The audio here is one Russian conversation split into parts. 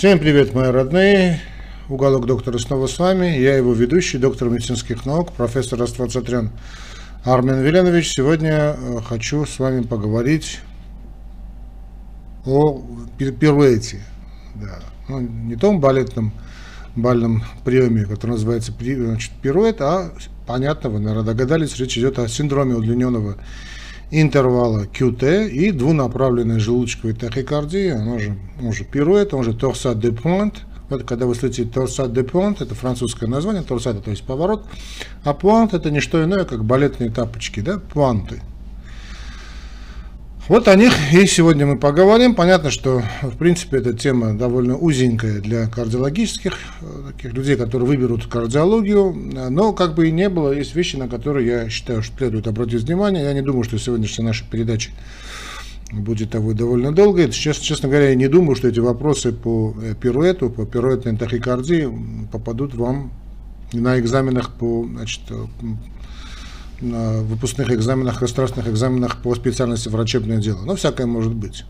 Всем привет, мои родные. Уголок доктора снова с вами. Я его ведущий, доктор медицинских наук, профессор Аствацатрян Армен Веленович. Сегодня э, хочу с вами поговорить о пируэте. Да. Ну, не том балетном бальном приеме, который называется значит, пируэт, а понятно, вы, наверное, догадались, речь идет о синдроме удлиненного интервала QT и двунаправленной желудочковой тахикардии, он же, он же пируэт, он же торсат де point. Вот когда вы слышите торсат де point, это французское название, торсат то есть поворот, а point это не что иное, как балетные тапочки, да, пуанты. Вот о них и сегодня мы поговорим. Понятно, что в принципе эта тема довольно узенькая для кардиологических э, таких людей, которые выберут кардиологию, но как бы и не было, есть вещи, на которые я считаю, что следует обратить внимание. Я не думаю, что сегодняшняя наша передача будет того довольно долго. Сейчас, честно говоря, я не думаю, что эти вопросы по пируэту, по пируэтной тахикардии попадут вам на экзаменах по значит, на выпускных экзаменах, государственных экзаменах по специальности врачебное дело. Но всякое может быть.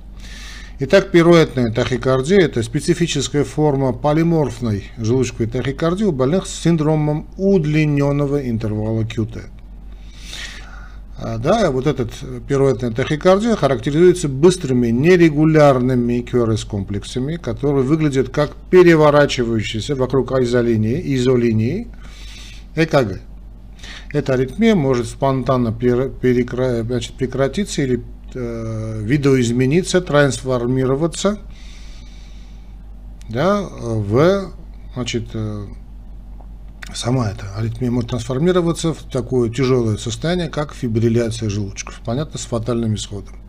Итак, пируэтная тахикардия – это специфическая форма полиморфной желудочковой тахикардии у больных с синдромом удлиненного интервала QT. А, да, вот этот пируэтная тахикардия характеризуется быстрыми нерегулярными QRS-комплексами, которые выглядят как переворачивающиеся вокруг изолинии, изолинии ЭКГ. Эта аритмия может спонтанно значит, прекратиться или э, видоизмениться, трансформироваться да, в значит, э, сама эта аритмия может трансформироваться в такое тяжелое состояние, как фибрилляция желудочков. Понятно, с фатальным исходом.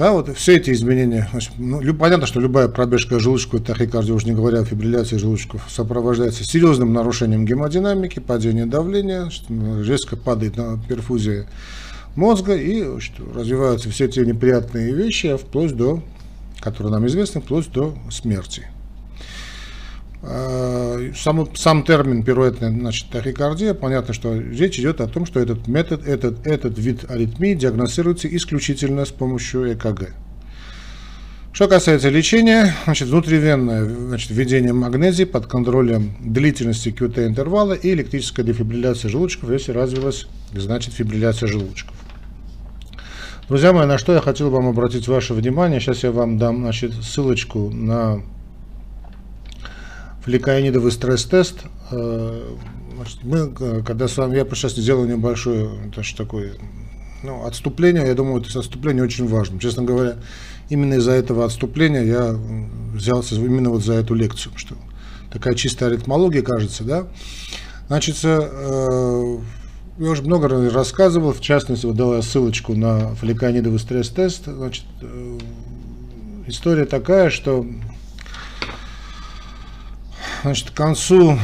Да, вот все эти изменения, значит, ну, понятно, что любая пробежка желудочковой тахикардии, уж не говоря о фибрилляции желудочков, сопровождается серьезным нарушением гемодинамики, падением давления, резко падает на перфузия мозга и значит, развиваются все те неприятные вещи, вплоть до, которые нам известны, вплоть до смерти. Э, сам, сам термин пируэтная значит, тахикардия, понятно, что речь идет о том, что этот метод, этот, этот вид аритмии диагностируется исключительно с помощью ЭКГ. Что касается лечения, значит, внутривенное значит, введение магнезии под контролем длительности QT интервала и электрическая дефибрилляция желудочков, если развилась, значит, фибрилляция желудочков. Друзья мои, на что я хотел вам обратить ваше внимание, сейчас я вам дам значит, ссылочку на фликоинидовый стресс-тест. Э, мы, э, когда с вами, я сейчас сделаю небольшое значит, такое ну, отступление, я думаю, это отступление очень важно. Честно говоря, именно из-за этого отступления я взялся именно вот за эту лекцию, что такая чистая аритмология, кажется, да. Значит, э, я уже много раз рассказывал, в частности, вот дал я ссылочку на фликонидовый стресс-тест. Значит, история такая, что Значит, к концу,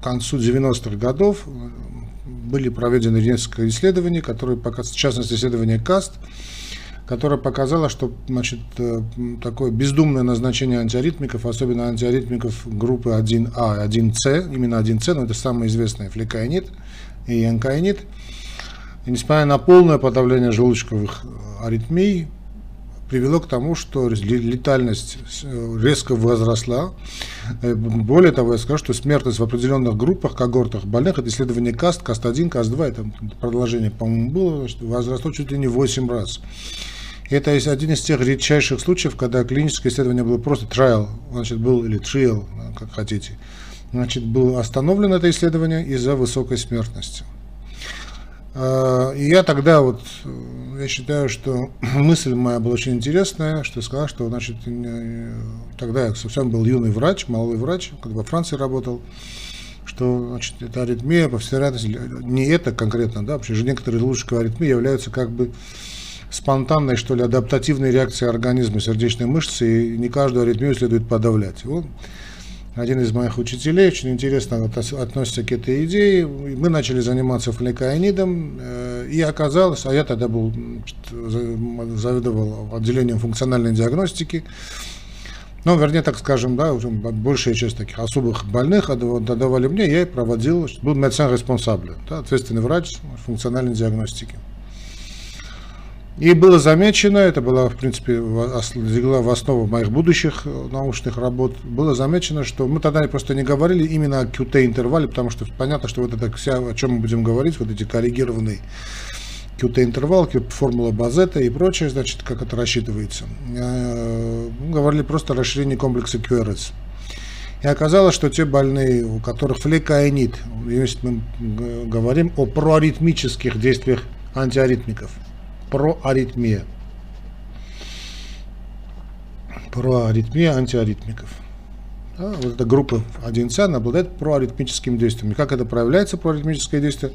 к концу 90-х годов были проведены несколько исследований, которые, в частности, исследование КАСТ, которое показало, что значит, э, такое бездумное назначение антиаритмиков, особенно антиаритмиков группы 1А, 1С, именно 1С, но это самый известный флекаинит и янкаинит, и несмотря на полное подавление желудочковых аритмий, привело к тому, что летальность э, резко возросла. Э, более того, я скажу, что смертность в определенных группах, когортах больных, это исследование КАСТ, КАСТ-1, КАСТ-2, это продолжение, по-моему, было, возросло чуть ли не 8 раз. Это один из тех редчайших случаев, когда клиническое исследование было просто trial, значит, был, или trial, как хотите. Значит, было остановлено это исследование из-за высокой смертности. А, и я тогда вот, э, я считаю, что мысль моя была очень интересная, что я сказал, что, значит, тогда я совсем был юный врач, молодой врач, когда во Франции работал, что, значит, это аритмия, по всей вероятности, не это конкретно, да, потому что некоторые лучшие аритмии являются как бы спонтанной, что ли, адаптативной реакцией организма сердечной мышцы, и не каждую аритмию следует подавлять. Вот один из моих учителей очень интересно относится к этой идее. Мы начали заниматься флекаинидом, э, и оказалось, а я тогда был, заведовал отделением функциональной диагностики, ну, вернее, так скажем, да, большая часть таких особых больных отдавали мне, я и проводил, был médecin responsable, да, ответственный врач функциональной диагностики. И было замечено, это было, в принципе, легла в основу моих будущих э, научных работ, было замечено, что мы тогда просто не говорили именно о QT-интервале, потому что понятно, что вот это вся, о чем мы будем говорить, вот эти коррегированные QT-интервал, формула Базета и прочее, значит, как это рассчитывается. Э, мы говорили просто о расширении комплекса QRS. И оказалось, что те больные, у которых флекаинит, если мы говорим о проаритмических действиях антиаритмиков – проаритмия. Проаритмия антиаритмиков. Да, вот эта группа 1С, она обладает проаритмическим действием. Как это проявляется, проаритмическое действие?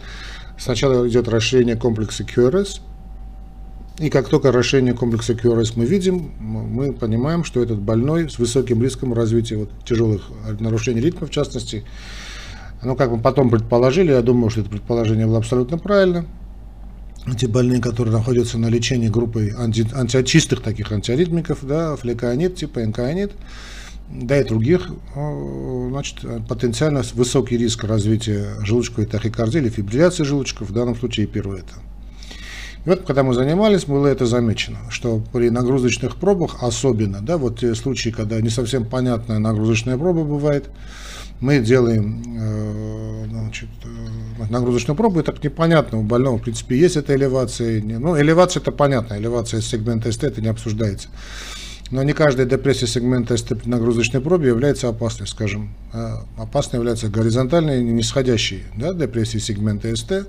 Сначала идет расширение комплекса QRS, и как только расширение комплекса QRS мы видим, мы понимаем, что этот больной с высоким риском развития вот, тяжелых нарушений ритма, в частности, ну, как мы потом предположили, я думаю, что это предположение было абсолютно правильно, эти больные, которые находятся на лечении группой анти, античистых таких антиаритмиков, да, флекаонит, типа энкаонит, да и других, значит, потенциально высокий риск развития желудочковой тахикардии или фибрилляции желудочков, в данном случае первое это. И вот, когда мы занимались, было это замечено, что при нагрузочных пробах особенно, да, вот те случаи, когда не совсем понятная нагрузочная проба бывает, мы делаем э, значит, э, нагрузочную пробу, и так непонятно, у больного, в принципе, есть эта элевация. Ну, элевация это понятно, элевация сегмента СТ, это не обсуждается. Но не каждая депрессия сегмента СТ при нагрузочной пробе является опасной, скажем. Э, опасной является горизонтальная нисходящая да, депрессия сегмента СТ.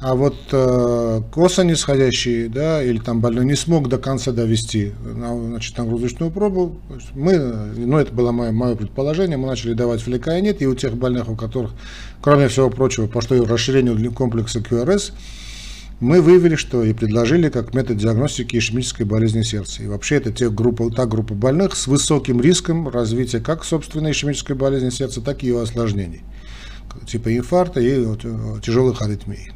А вот э, косо нисходящий, да, или там больной не смог до конца довести значит, нагрузочную пробу, мы, ну это было мое, мое предположение, мы начали давать флекаинит, и у тех больных, у которых, кроме всего прочего, по что расширению комплекса QRS, мы выявили, что и предложили как метод диагностики ишемической болезни сердца. И вообще это те группа, та группа больных с высоким риском развития как собственной ишемической болезни сердца, так и ее осложнений, типа инфаркта и э, тяжелых аритмий.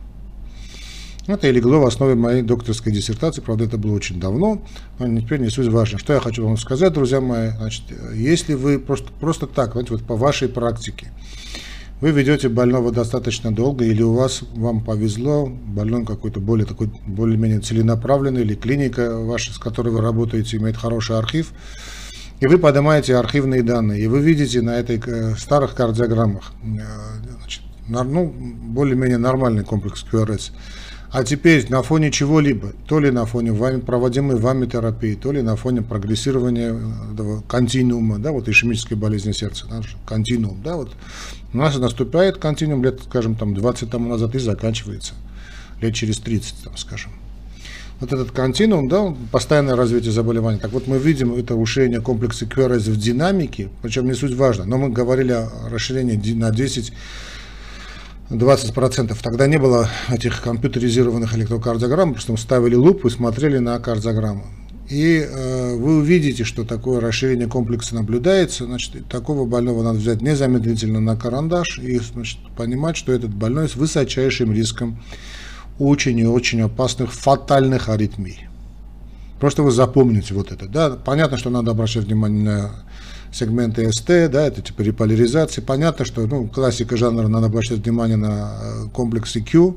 Это и легло в основе моей докторской диссертации, правда, это было очень давно, но теперь не суть важно. Что я хочу вам сказать, друзья мои, значит, если вы просто, просто так, знаете, вот по вашей практике, вы ведете больного достаточно долго, или у вас, вам повезло, больной какой-то более такой, более-менее целенаправленный, или клиника ваша, с которой вы работаете, имеет хороший архив, и вы поднимаете архивные данные, и вы видите на этой э, старых кардиограммах, э, значит, ну, более-менее нормальный комплекс QRS, а теперь на фоне чего-либо, то ли на фоне вами, проводимой вами терапии, то ли на фоне прогрессирования этого континуума, да, вот ишемической болезни сердца, наш континуум, да, вот у нас наступает континуум лет, скажем, там 20 тому назад и заканчивается лет через 30, там, скажем. Вот этот континуум, да, постоянное развитие заболевания. Так вот мы видим это ушение комплекса QRS в динамике, причем не суть важно, но мы говорили о расширении на 10 20%. Тогда не было этих компьютеризированных электрокардиограмм, просто мы ставили лупу и смотрели на кардиограмму. И э, вы увидите, что такое расширение комплекса наблюдается. Значит, такого больного надо взять незамедлительно на карандаш и значит, понимать, что этот больной с высочайшим риском очень и очень опасных фатальных аритмий. Просто вы запомните вот это. Да? Понятно, что надо обращать внимание на сегменты СТ, да, это типа реполяризации. Понятно, что ну, классика жанра, надо обращать внимание на э, комплексы Q,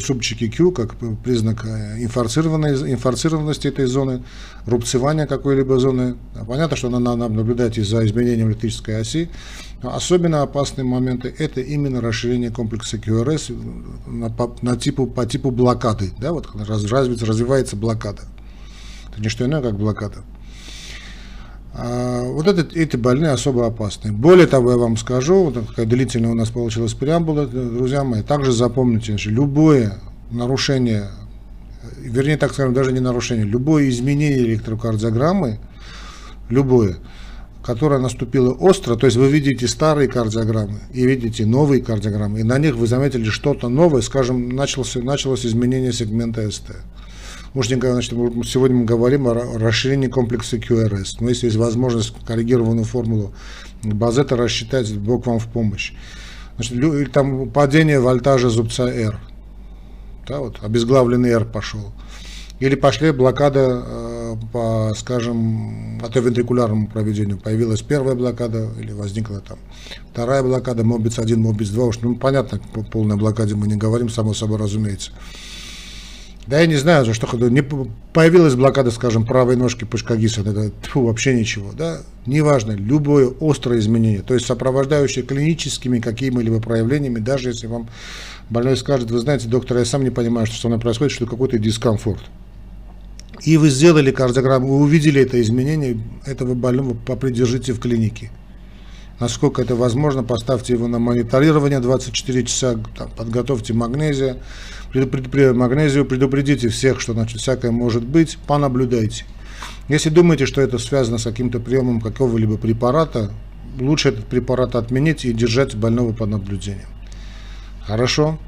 субчики Q, как признак э, инфарцированности этой зоны, рубцевания какой-либо зоны. Понятно, что надо наблюдать из-за изменения электрической оси. особенно опасные моменты – это именно расширение комплекса QRS на, по, на типу, по типу блокады. Да, вот раз, развивается, развивается блокада. Это не что иное, как блокада. А, вот это, эти больные особо опасны. Более того, я вам скажу, вот такая длительная у нас получилась преамбула, друзья мои, также запомните, что любое нарушение, вернее, так скажем, даже не нарушение, любое изменение электрокардиограммы, любое, которое наступило остро, то есть вы видите старые кардиограммы и видите новые кардиограммы, и на них вы заметили что-то новое, скажем, началось, началось изменение сегмента СТ. Может, значит, сегодня мы говорим о расширении комплекса QRS. Но если есть возможность коррегированную формулу Базета рассчитать, Бог вам в помощь. Значит, там падение вольтажа зубца R. Да, вот, обезглавленный R пошел. Или пошли блокада э, по, скажем, атовентрикулярному проведению. Появилась первая блокада или возникла там вторая блокада, мобиц 1, мобиц 2. Уж, ну, понятно, по полной блокаде мы не говорим, само собой разумеется. Да я не знаю, за что не появилась блокада, скажем, правой ножки Пушкагиса, это тьфу, вообще ничего, да, неважно, любое острое изменение, то есть сопровождающее клиническими какими-либо проявлениями, даже если вам больной скажет, вы знаете, доктор, я сам не понимаю, что со мной происходит, что какой-то дискомфорт. И вы сделали кардиограмму, вы увидели это изменение, этого больного попридержите в клинике. Насколько это возможно, поставьте его на мониторирование 24 часа, там, подготовьте магнезия, предупред, магнезию, предупредите всех, что значит, всякое может быть, понаблюдайте. Если думаете, что это связано с каким-то приемом какого-либо препарата, лучше этот препарат отменить и держать больного под наблюдением. Хорошо?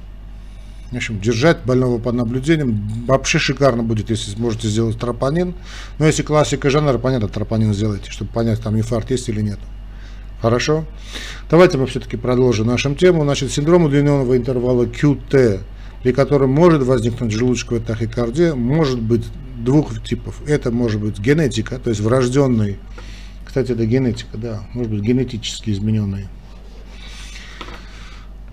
В общем, держать больного под наблюдением вообще шикарно будет, если сможете сделать тропонин. Но если классика жанра, понятно, тропонин сделайте, чтобы понять, там инфаркт есть или нет. Хорошо? Давайте мы все-таки продолжим нашу тему. Значит, синдром удлиненного интервала QT, при котором может возникнуть желудочковая тахикардия, может быть двух типов. Это может быть генетика, то есть врожденный, кстати, это генетика, да, может быть генетически измененный.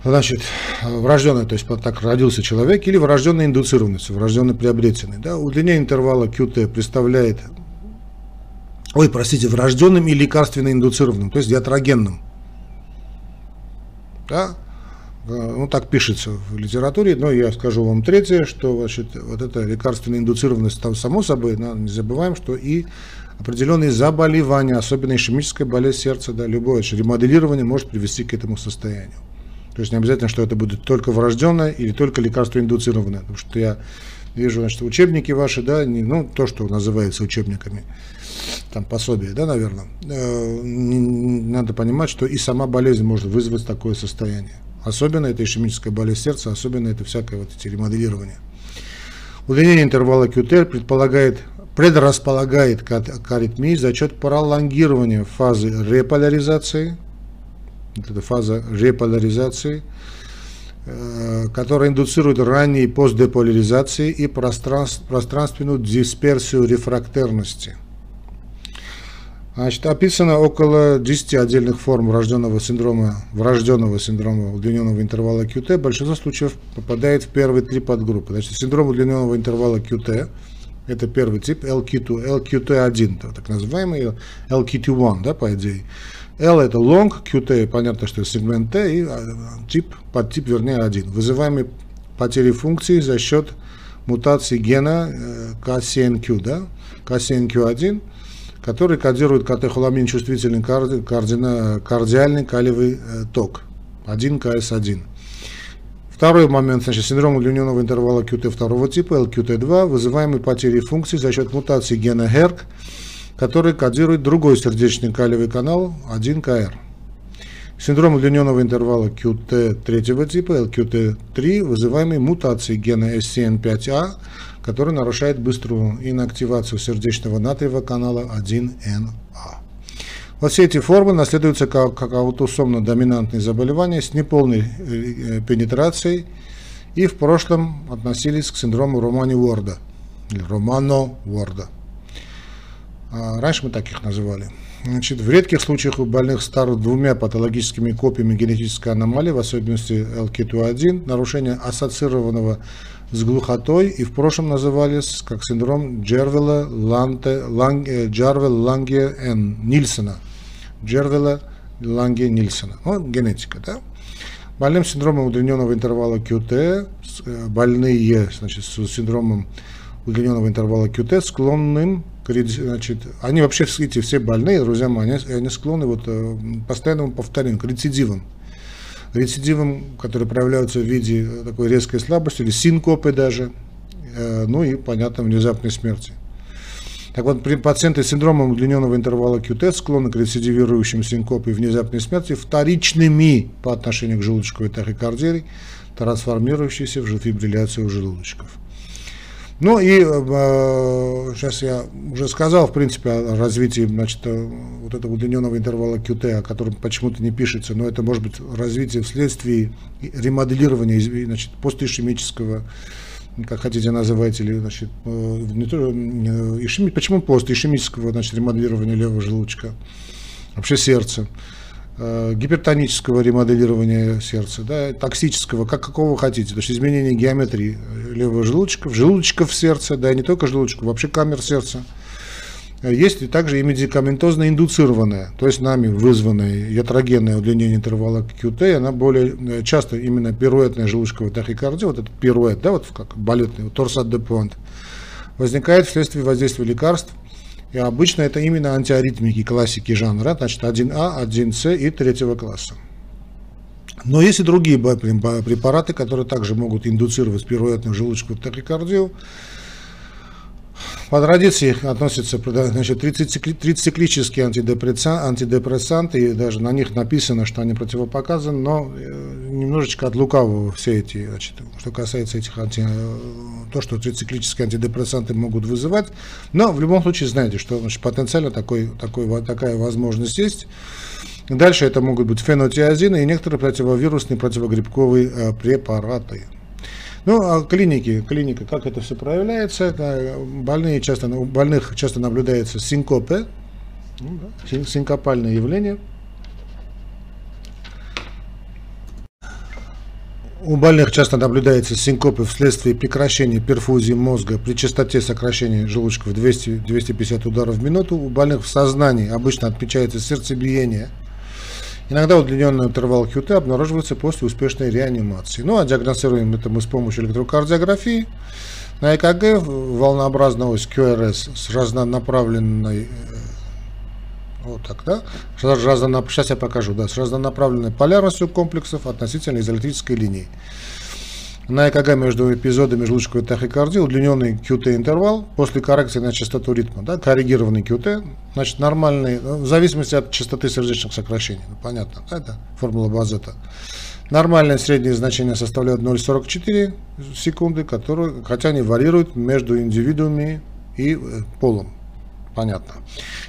Значит, врожденный, то есть так родился человек, или врожденная индуцированность, врожденный приобретенный. Да, удлинение интервала QT представляет ой, простите, врожденным и лекарственно индуцированным, то есть диатрогенным. Да? Э, ну, так пишется в литературе, но я скажу вам третье, что значит, вот эта лекарственная индуцированность, там, само собой, но не забываем, что и определенные заболевания, особенно ишемическая болезнь сердца, да, любое ремоделирование может привести к этому состоянию. То есть не обязательно, что это будет только врожденное или только лекарство индуцированное, потому что я вижу, значит, учебники ваши, да, не, ну, то, что называется учебниками, там пособие, да, наверное, э, надо понимать, что и сама болезнь может вызвать такое состояние. Особенно это ишемическая болезнь сердца, особенно это всякое вот эти ремоделирование. Удлинение интервала QTR предполагает, предрасполагает к аритмии за счет пролонгирования фазы реполяризации, вот эта фаза реполяризации, э, которая индуцирует ранние постдеполяризации и пространственную дисперсию рефрактерности – Значит, описано около 10 отдельных форм врожденного синдрома, врожденного синдрома удлиненного интервала QT. Большинство случаев попадает в первые три подгруппы. Значит, синдром удлиненного интервала QT – это первый тип, LQ2, LQT1, так называемый LQT1, да, по идее. L это long, QT, понятно, что это сегмент T, и а, тип, подтип, вернее, 1. Вызываемый потерей функции за счет мутации гена KCNQ, э, да, KCNQ1, который кодирует катехоламин чувствительный карди, кардина, кардиальный калиевый э, ток 1КС1. Второй момент, значит, синдром удлиненного интервала QT второго типа, LQT2, вызываемый потерей функций за счет мутации гена HERC, который кодирует другой сердечный калиевый канал 1КР. Синдром удлиненного интервала QT третьего типа, LQT3, вызываемый мутацией гена SCN5A, который нарушает быструю инактивацию сердечного натриевого канала 1НА. Вот все эти формы наследуются как, как аутосомно-доминантные заболевания с неполной э, пенетрацией и в прошлом относились к синдрому Романи Уорда Романо Уорда. А раньше мы таких называли. Значит, в редких случаях у больных старых двумя патологическими копиями генетической аномалии, в особенности LK2-1, нарушение ассоциированного с глухотой и в прошлом назывались как синдром Джервела Ланте, Ланг, э, Джарвел Ланге Н. Нильсона. Джервела Ланге Нильсона. Ну, генетика, да? Больным синдромом удлиненного интервала QT, э, больные значит, с синдромом удлиненного интервала QT склонным значит, они вообще эти все больные, друзья мои, они, они склонны вот э, постоянному повторению, к рецидивам рецидивом, которые проявляются в виде такой резкой слабости или синкопы даже, э, ну и, понятно, внезапной смерти. Так вот, при пациенты с синдромом удлиненного интервала QT склонны к рецидивирующим синкопе и внезапной смерти вторичными по отношению к желудочковой тахикардии, трансформирующейся в фибрилляцию желудочков. Ну и э, сейчас я уже сказал, в принципе, о развитии значит, э, вот этого удлиненного интервала QT, о котором почему-то не пишется, но это может быть развитие вследствие ремоделирования значит, постишемического, как хотите называть, или значит, э, не то, э, ишеми, почему пост ишемического значит, ремоделирования левого желудочка, вообще сердца. э, гипертонического ремоделирования сердца, да, токсического, как какого хотите, то есть изменение геометрии левого желудочка, желудочков сердца, да, не только желудочка, вообще камер сердца. Есть и также и медикаментозно индуцированная, то есть нами вызванная ятрогенное удлинение интервала QT, она более э, часто именно пируэтная желудочковая тахикардия, вот этот пируэт, да, вот как балетный, вот торсат де пуант, возникает вследствие воздействия лекарств, и обычно это именно антиаритмики классики жанра, значит 1А, 1С и третьего класса. Но есть и другие препараты, которые также могут индуцировать пируэтную желудочковую тахикардию, по традиции относятся значит, 30-циклические антидепрессанты, и даже на них написано, что они противопоказаны, но э, немножечко от лукавого все эти, значит, что касается этих анти, то, что циклические антидепрессанты могут вызывать. Но в любом случае знаете, что значит, потенциально такой, такой, такая возможность есть. Дальше это могут быть фенотиазины и некоторые противовирусные, противогрибковые э, препараты. Ну, а клиники, клиника, как это все проявляется, это больные часто, у больных часто наблюдается синкопе, ну, синкопальное явление. У больных часто наблюдается синкопы вследствие прекращения перфузии мозга при частоте сокращения желудочков 200-250 ударов в минуту. У больных в сознании обычно отмечается сердцебиение – Иногда удлиненный интервал QT обнаруживается после успешной реанимации. Ну а диагностируем это мы с помощью электрокардиографии. На ЭКГ волнообразная ось QRS с разнонаправленной э, вот так, да? Сейчас я покажу, да, с разнонаправленной полярностью комплексов относительно изоэлектрической линии на ЭКГ между эпизодами желудочковой тахикардии удлиненный QT-интервал после коррекции на частоту ритма, да, коррегированный QT, значит, нормальный, ну, в зависимости от частоты сердечных сокращений, ну, понятно, да, это формула Базета. Нормальное среднее значение составляет 0,44 секунды, которые, хотя они варьируют между индивидуумами и э, полом. Понятно.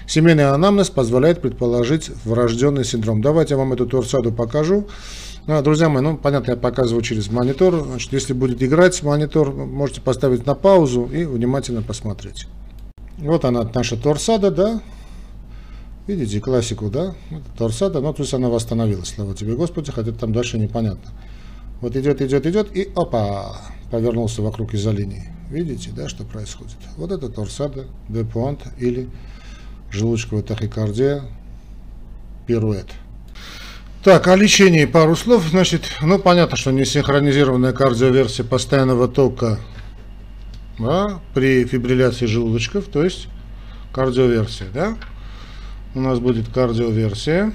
Семейный анамнез позволяет предположить врожденный синдром. Давайте я вам эту торсаду покажу. Ну, друзья мои, ну, понятно, я показываю через монитор. Значит, если будет играть монитор, можете поставить на паузу и внимательно посмотреть. Вот она, наша торсада, да. Видите, классику, да? Торсада, но то есть она восстановилась, слава тебе, Господи, хотя там дальше непонятно. Вот идет, идет, идет, и опа, повернулся вокруг изолинии. Видите, да, что происходит? Вот это торсада, депуант или желудочковая тахикардия, пируэт. Так, о лечении пару слов. Значит, ну понятно, что не синхронизированная кардиоверсия постоянного тока да, при фибрилляции желудочков, то есть кардиоверсия, да? У нас будет кардиоверсия.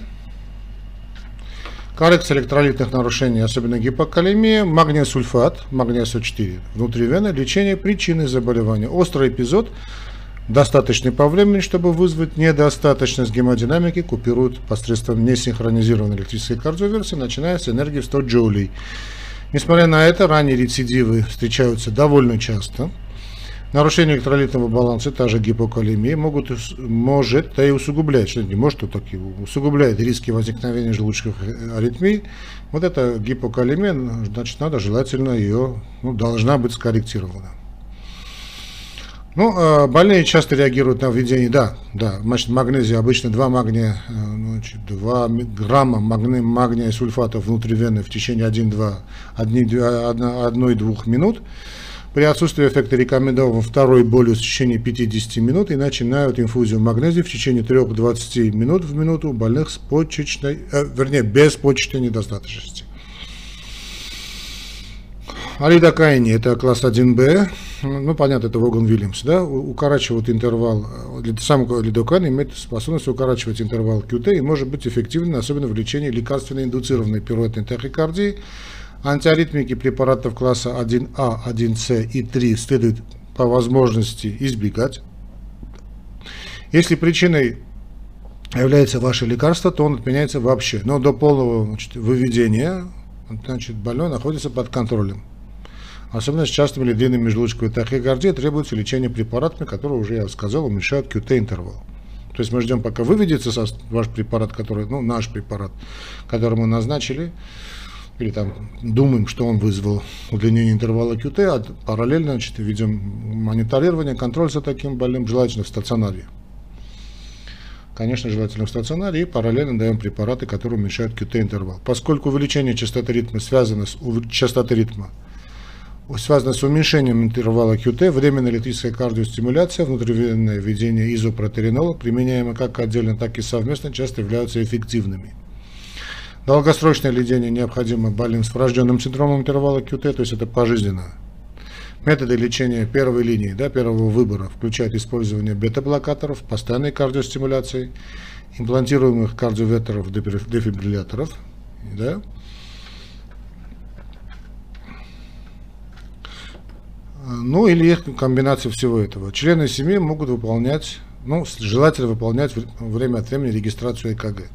Коррекция электролитных нарушений, особенно гипокалемия, магния сульфат, магния СО4 внутривенно, лечение причины заболевания. Острый эпизод достаточный по времени, чтобы вызвать недостаточность гемодинамики, купируют посредством несинхронизированной электрической кардиоверсии, начиная с энергии в 100 джоулей. Несмотря на это, ранние рецидивы встречаются довольно часто. Нарушение электролитного баланса, та же гипокалемия, могут, может, да и усугубляет, что не может, то так и усугубляет риски возникновения желудочных аритмий. Вот эта гипокалемия, значит, надо желательно ее, ну, должна быть скорректирована. Ну, а, больные часто реагируют на введение, да, да, значит, магнезия, обычно 2 магния, э, значит, 2 грамма магния, магния сульфата внутривенно в течение 1-2 минут. При отсутствии эффекта рекомендован второй болью в течение 50 минут и начинают инфузию магнезии в течение 3-20 минут в минуту у больных с почечной, э, вернее, без почечной недостаточности. Алидокаини – это класс 1Б, ну, понятно, это Воган Вильямс, да, укорачивает интервал, сам лидокаин имеет способность укорачивать интервал QT и может быть эффективен, особенно в лечении лекарственно индуцированной пируэтной тахикардии. Антиаритмики препаратов класса 1А, 1С и 3 следует по возможности избегать. Если причиной является ваше лекарство, то он отменяется вообще. Но до полного значит, выведения значит, больной находится под контролем. Особенно с частыми или длинными желудочковой тахикардией требуется лечение препаратами, которые уже, я сказал, уменьшают QT-интервал. То есть мы ждем, пока выведется ваш препарат, который, ну, наш препарат, который мы назначили, или там думаем, что он вызвал удлинение интервала QT, а параллельно значит, ведем мониторирование, контроль за таким больным, желательно в стационаре. конечно, желательно в стационаре, и параллельно даем препараты, которые уменьшают QT-интервал. Поскольку увеличение частоты ритма связано с частотой ритма связано с уменьшением интервала QT, временная электрическая кардиостимуляция, внутривенное введение изопротеринола, применяемое как отдельно, так и совместно, часто являются эффективными. Долгосрочное лечение необходимо больным с врожденным синдромом интервала QT, то есть это пожизненно. Методы лечения первой линии, да, первого выбора включают использование бета-блокаторов, постоянной кардиостимуляции, имплантируемых кардиовертеров, дефибрилляторов, да, ну или их комбинация всего этого. Члены семьи могут выполнять, ну, желательно выполнять время от времени регистрацию ЭКГ.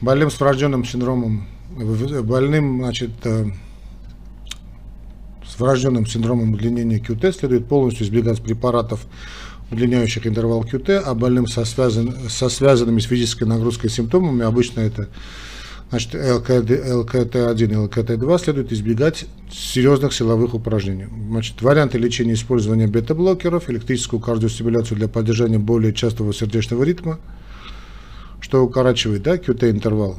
Больным с врожденным синдромом, больным, значит, э, с врожденным синдромом удлинения QT следует полностью избегать препаратов, удлиняющих интервал QT, а больным со, связан, со связанными с физической нагрузкой симптомами, обычно это значит, ЛКТ, ЛКТ1 и ЛКТ2 следует избегать серьезных силовых упражнений. Значит, варианты лечения использования бета-блокеров, электрическую кардиостимуляцию для поддержания более частого сердечного ритма, что укорачивает да, QT-интервал.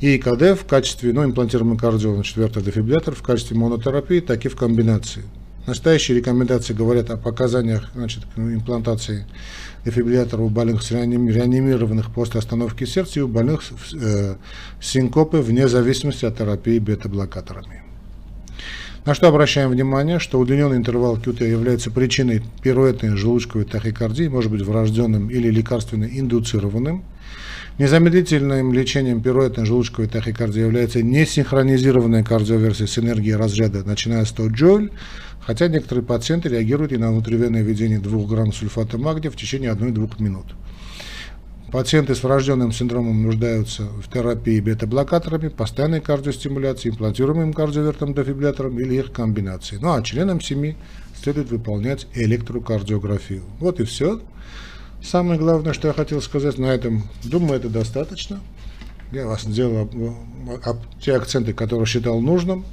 И КД в качестве, ну, имплантируемый кардио, четвертый дефибриллятор в качестве монотерапии, так и в комбинации. Настоящие рекомендации говорят о показаниях значит, имплантации дефибриллятора у больных с реанимированных после остановки сердца и у больных с э, синкопы вне зависимости от терапии бета-блокаторами. На что обращаем внимание, что удлиненный интервал QT является причиной пируэтной желудочковой тахикардии, может быть врожденным или лекарственно индуцированным. Незамедлительным лечением пируэтной желудочковой тахикардии является несинхронизированная кардиоверсия с энергией разряда, начиная с 100 джоуль, хотя некоторые пациенты реагируют и на внутривенное введение 2 грамм сульфата магния в течение 1-2 минут. Пациенты с врожденным синдромом нуждаются в терапии бета-блокаторами, постоянной кардиостимуляции, имплантируемым кардиовертом дефибриллятором или их комбинации. Ну а членам семьи следует выполнять электрокардиографию. Вот и все. Самое главное, что я хотел сказать на этом, думаю, это достаточно. Я вас сделал те акценты, которые считал нужным.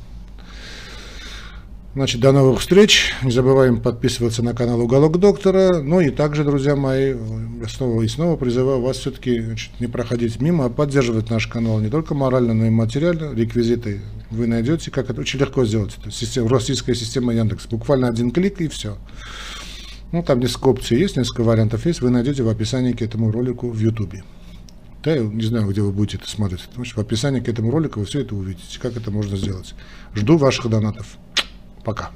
Значит, до новых встреч. Не забываем подписываться на канал Уголок Доктора. Ну и также, друзья мои, снова и снова призываю вас все-таки не проходить мимо, а поддерживать наш канал не только морально, но и материально. Реквизиты вы найдете, как это очень легко сделать. Это система, российская система Яндекс. Буквально один клик и все. Ну, там несколько опций есть, несколько вариантов есть. Вы найдете в описании к этому ролику в YouTube. Да, я не знаю, где вы будете это смотреть. Потому что в описании к этому ролику вы все это увидите, как это можно сделать. Жду ваших донатов. Пока.